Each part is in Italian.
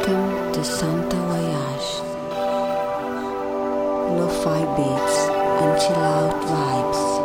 Welcome to Santa Voyage. Lo-fi beats and chill out vibes.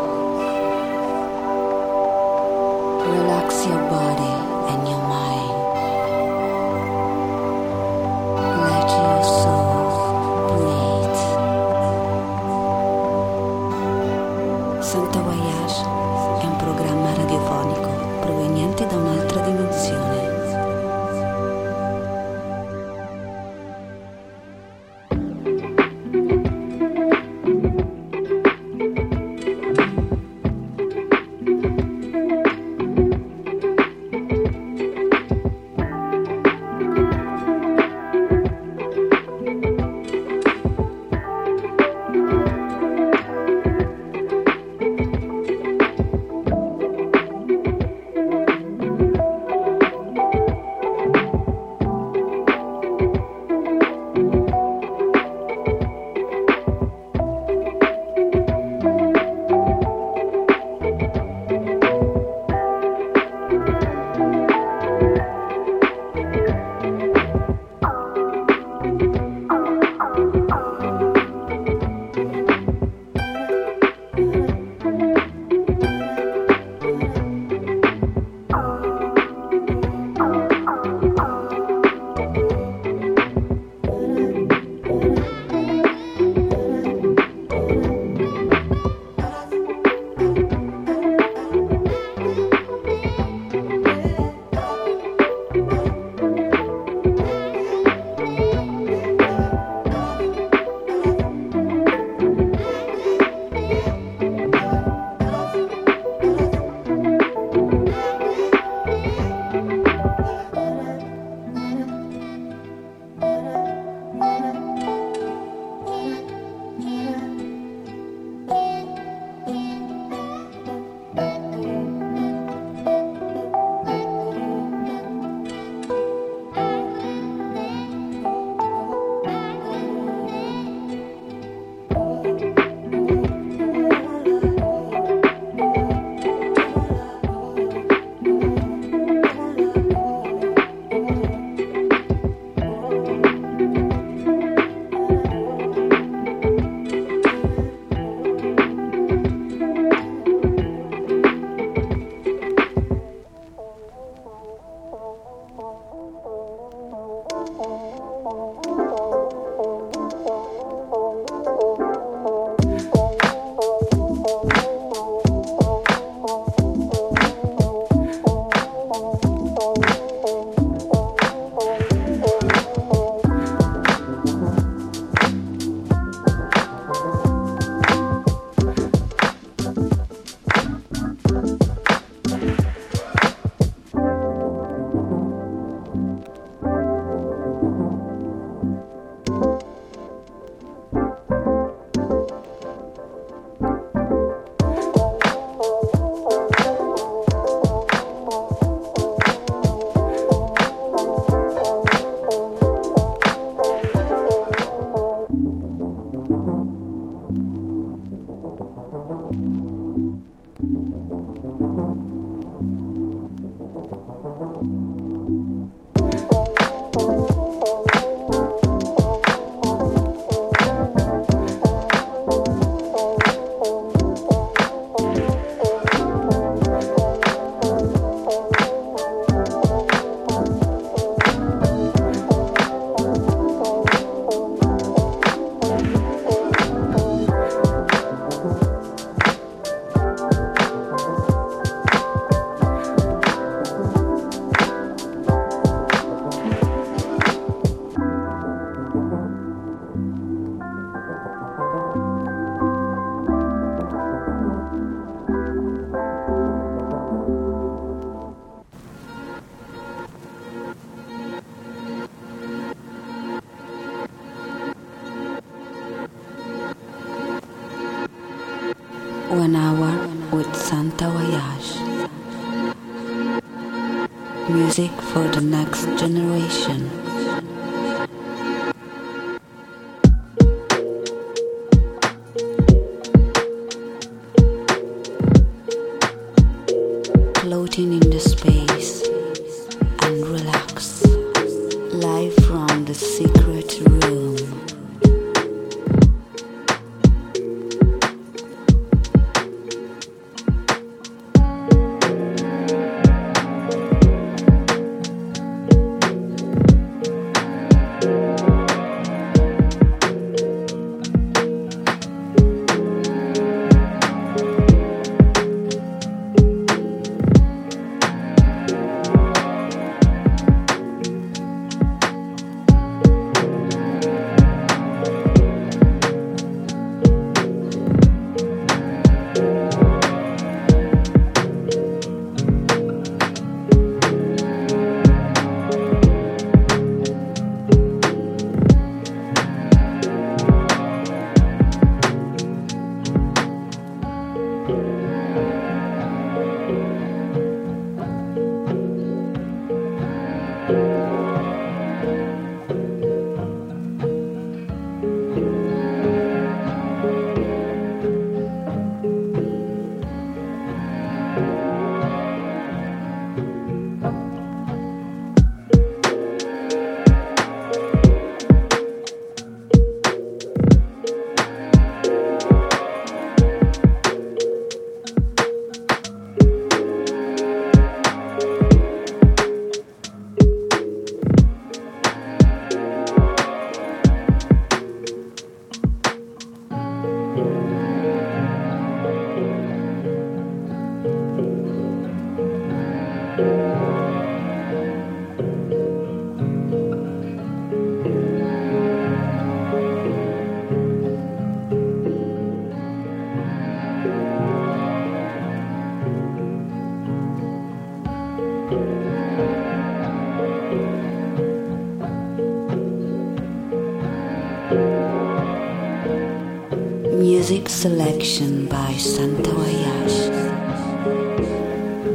Selection by Santo Ayash.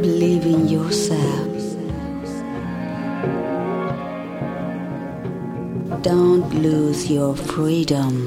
Believe in yourself. Don't lose your freedom.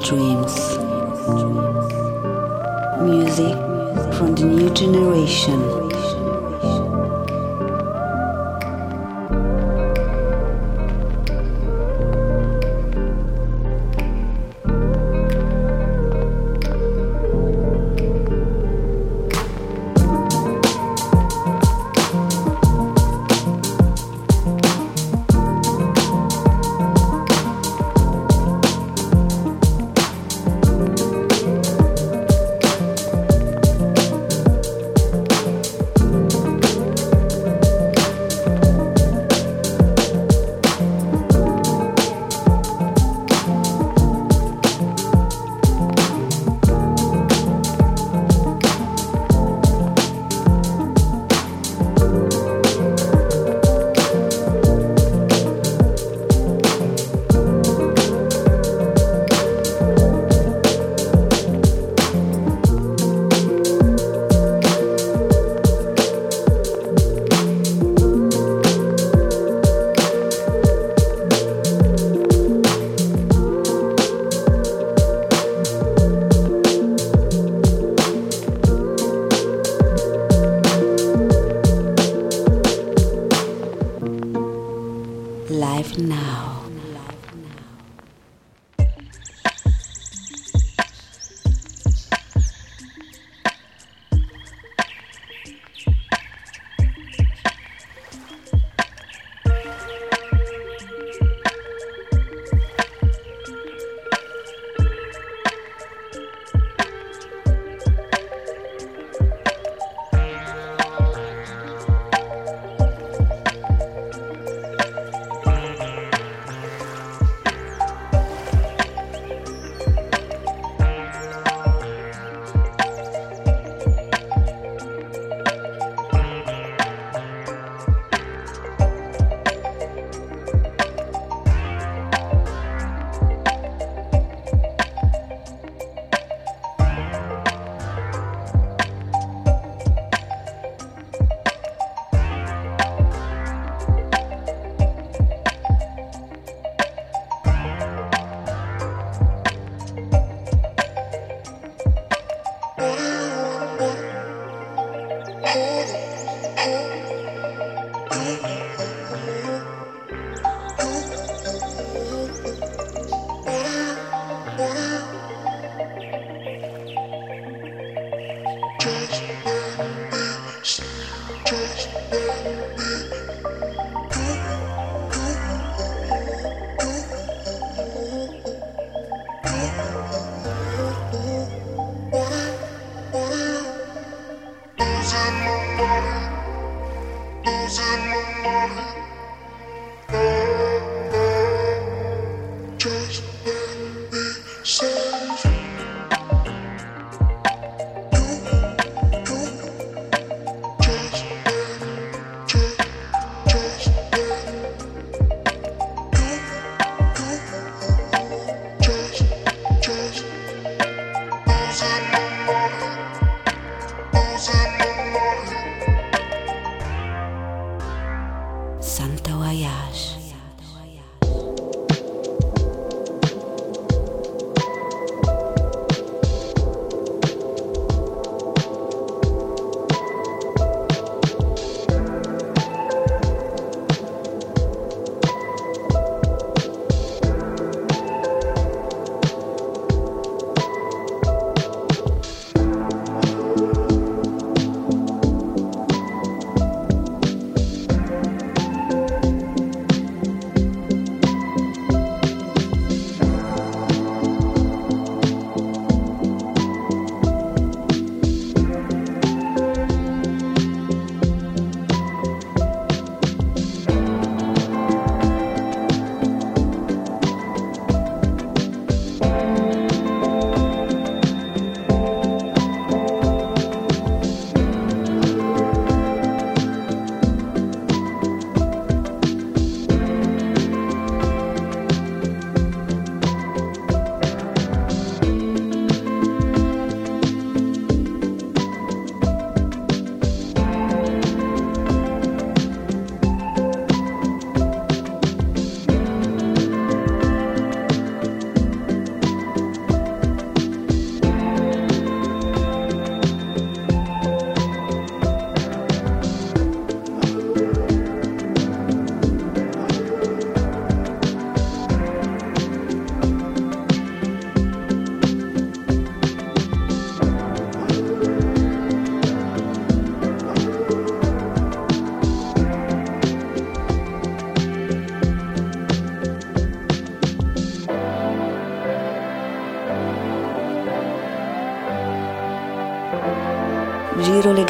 Dreams.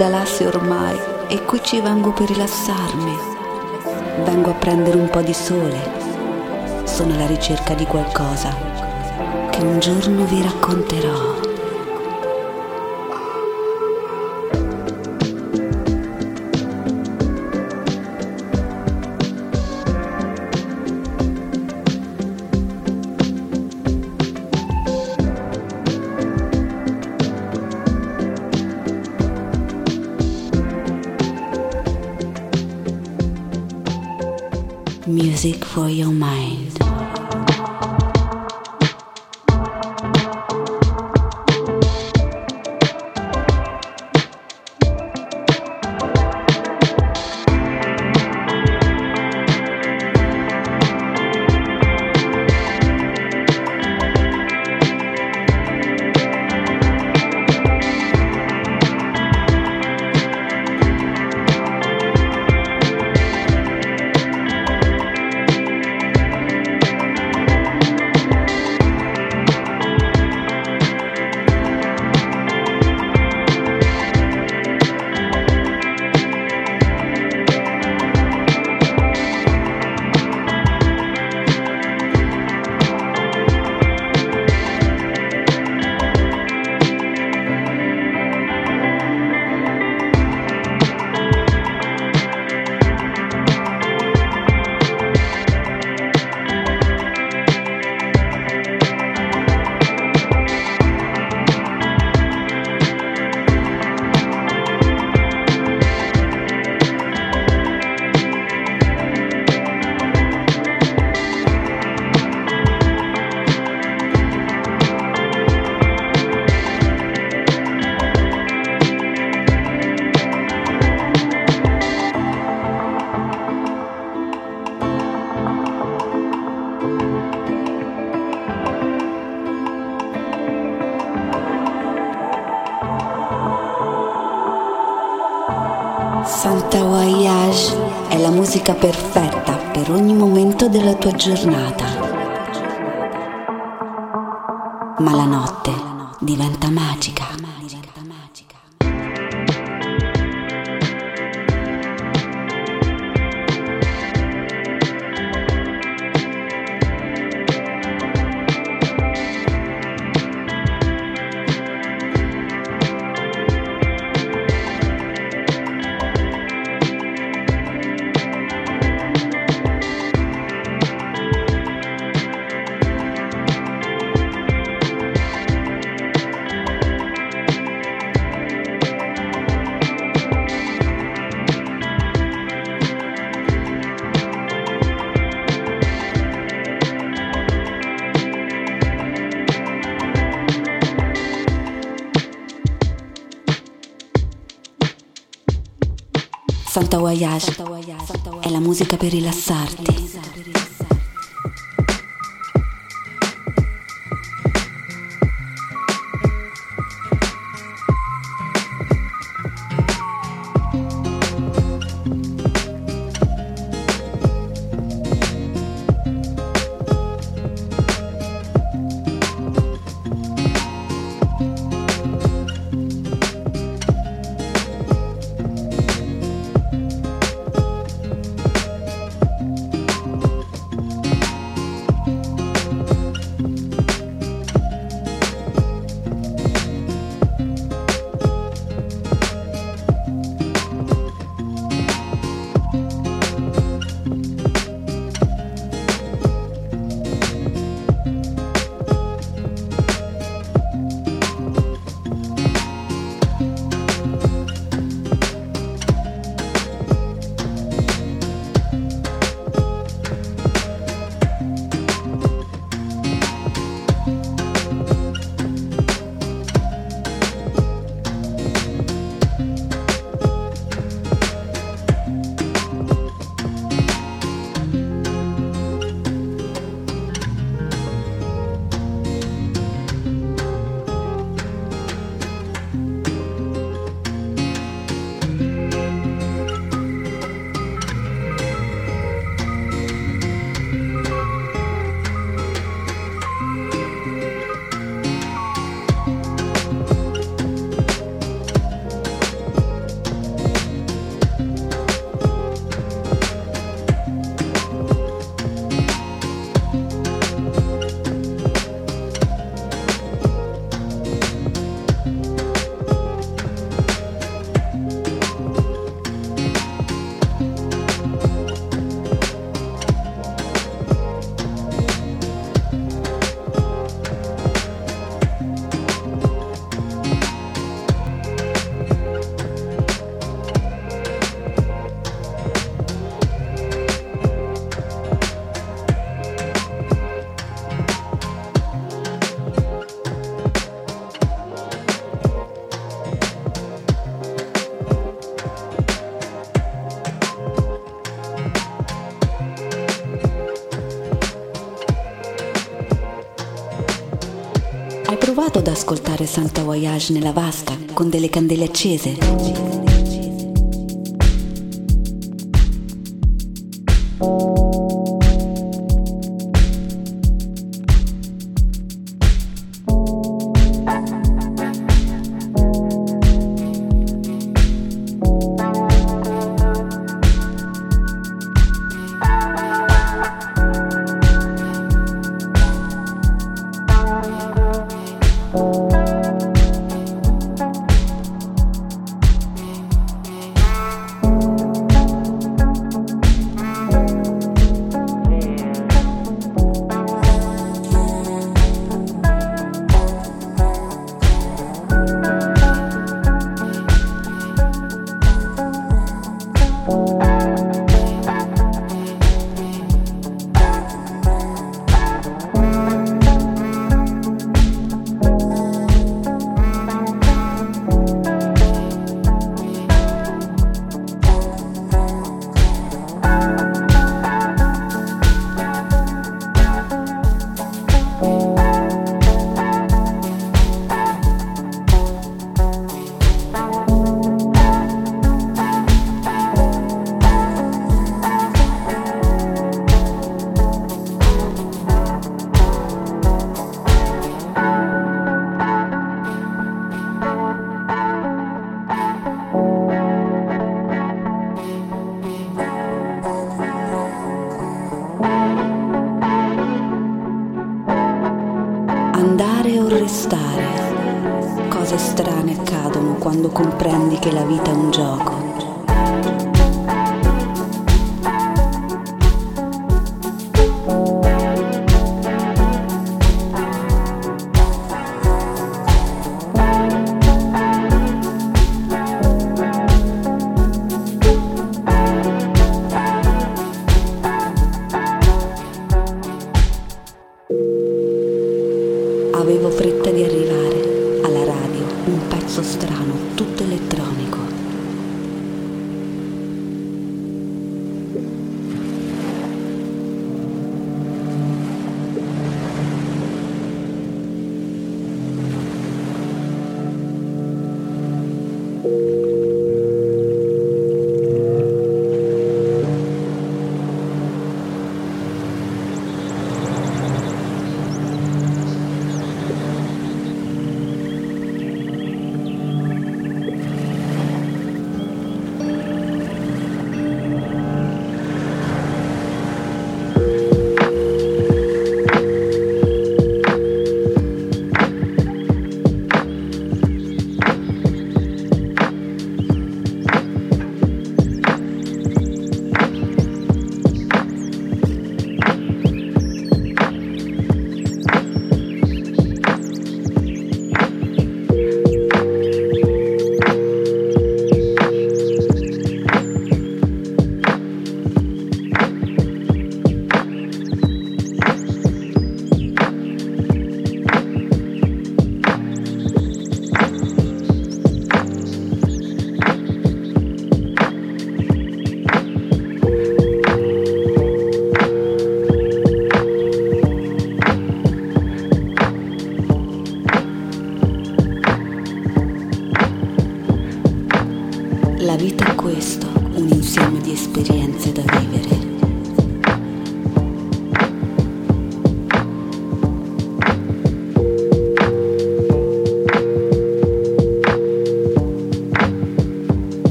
Galassie ormai e qui ci vengo per rilassarmi. Vengo a prendere un po' di sole. Sono alla ricerca di qualcosa che un giorno vi racconterò. For your mind. Momento della tua giornata. Ma la notte diventa magica. Voyage è la musica per rilassarti. Ascoltare Santa Voyage nella vasta con delle candele accese.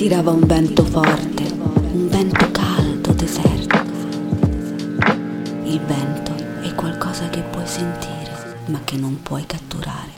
Tirava un vento forte, un vento caldo, deserto. Il vento è qualcosa che puoi sentire, ma che non puoi catturare.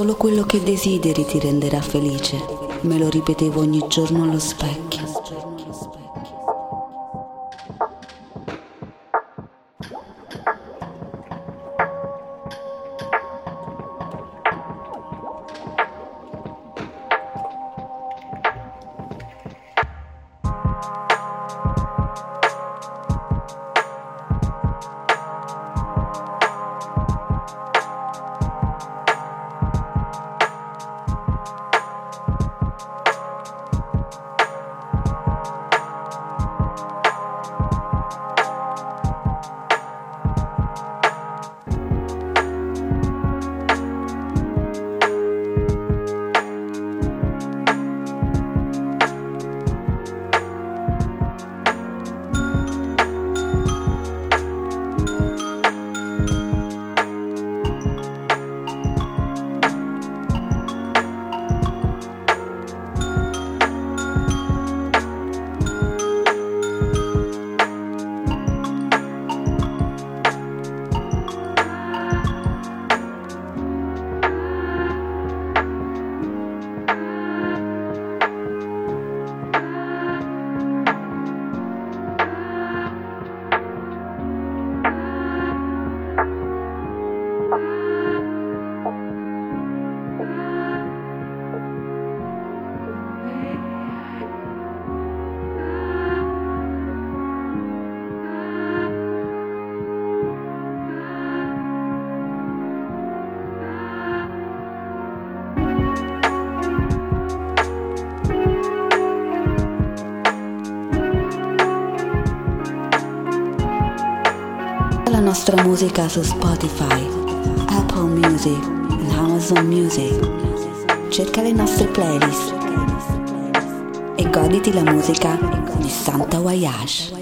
Solo quello che desideri ti renderà felice, me lo ripetevo ogni giorno allo specchio. Nostra musica su Spotify, Apple Music e Amazon Music. Cerca le nostre playlist e goditi la musica di Santa Voyage.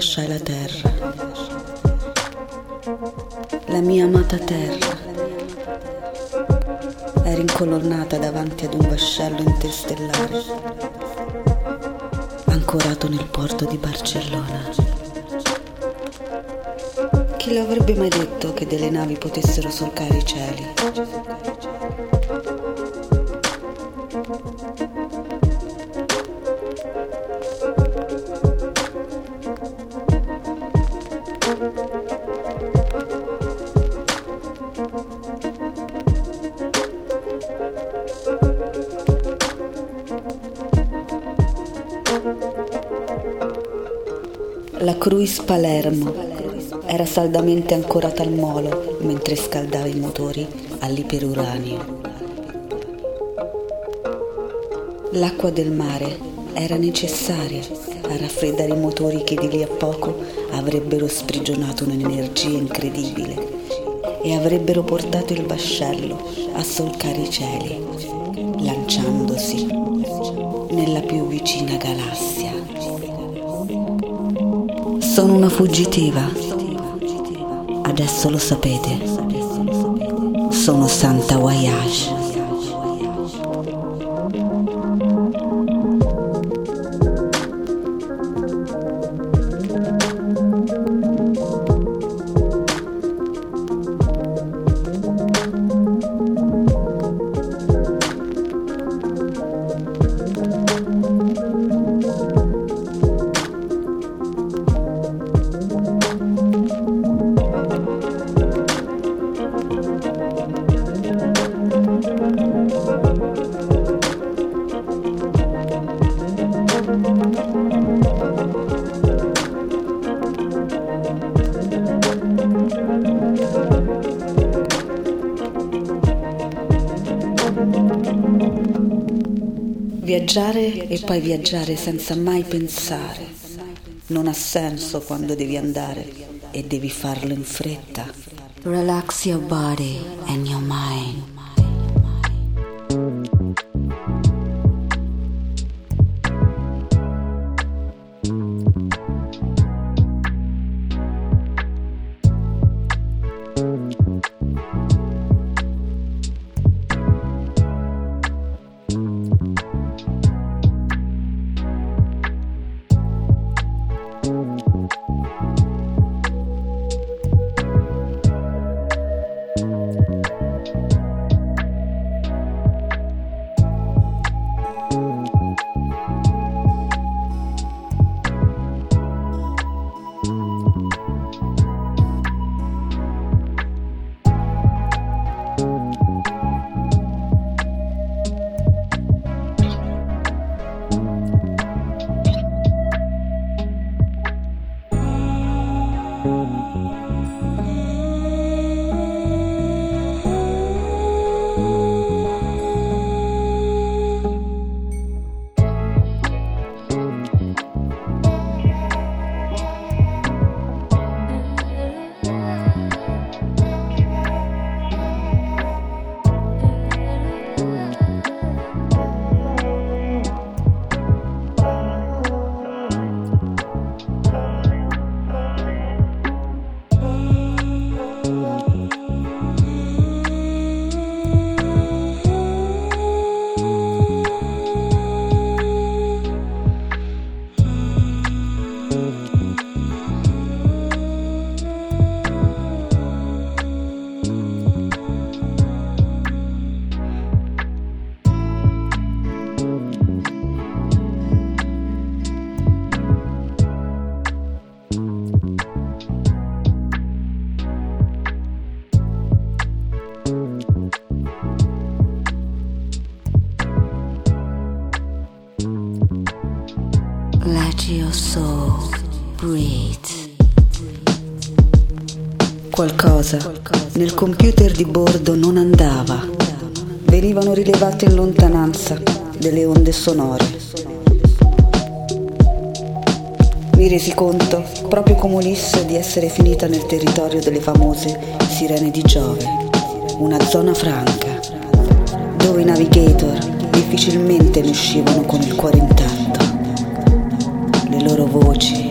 Lasciai la terra, la mia amata terra. Era incolonnata davanti ad un vascello interstellare, ancorato nel porto di Barcellona. Chi lo avrebbe mai detto che delle navi potessero solcare i cieli? Cruise Palermo era saldamente ancorata al molo mentre scaldava i motori all'iperuranio. L'acqua del mare era necessaria a raffreddare i motori che di lì a poco avrebbero sprigionato un'energia incredibile e avrebbero portato il vascello a solcare i cieli, lanciandosi nella più vicina galassia. Sono una fuggitiva. Adesso lo sapete. Sono Santa Voyage. Viaggiare e poi viaggiare senza mai pensare non ha senso quando devi andare e devi farlo in fretta. Relax your body and your mind. Sonore. Mi resi conto, proprio come Ulisse, di essere finita nel territorio delle famose sirene di Giove, una zona franca, dove i navigator difficilmente ne uscivano con il cuore intatto. Le loro voci,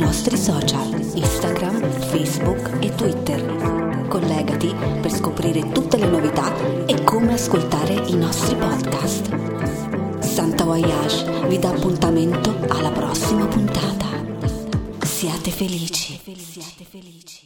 nostri social, Instagram, Facebook e Twitter. Collegati per scoprire tutte le novità e come ascoltare i nostri podcast. Santa Voyage vi dà appuntamento alla prossima puntata. Siate felici. Siate felici.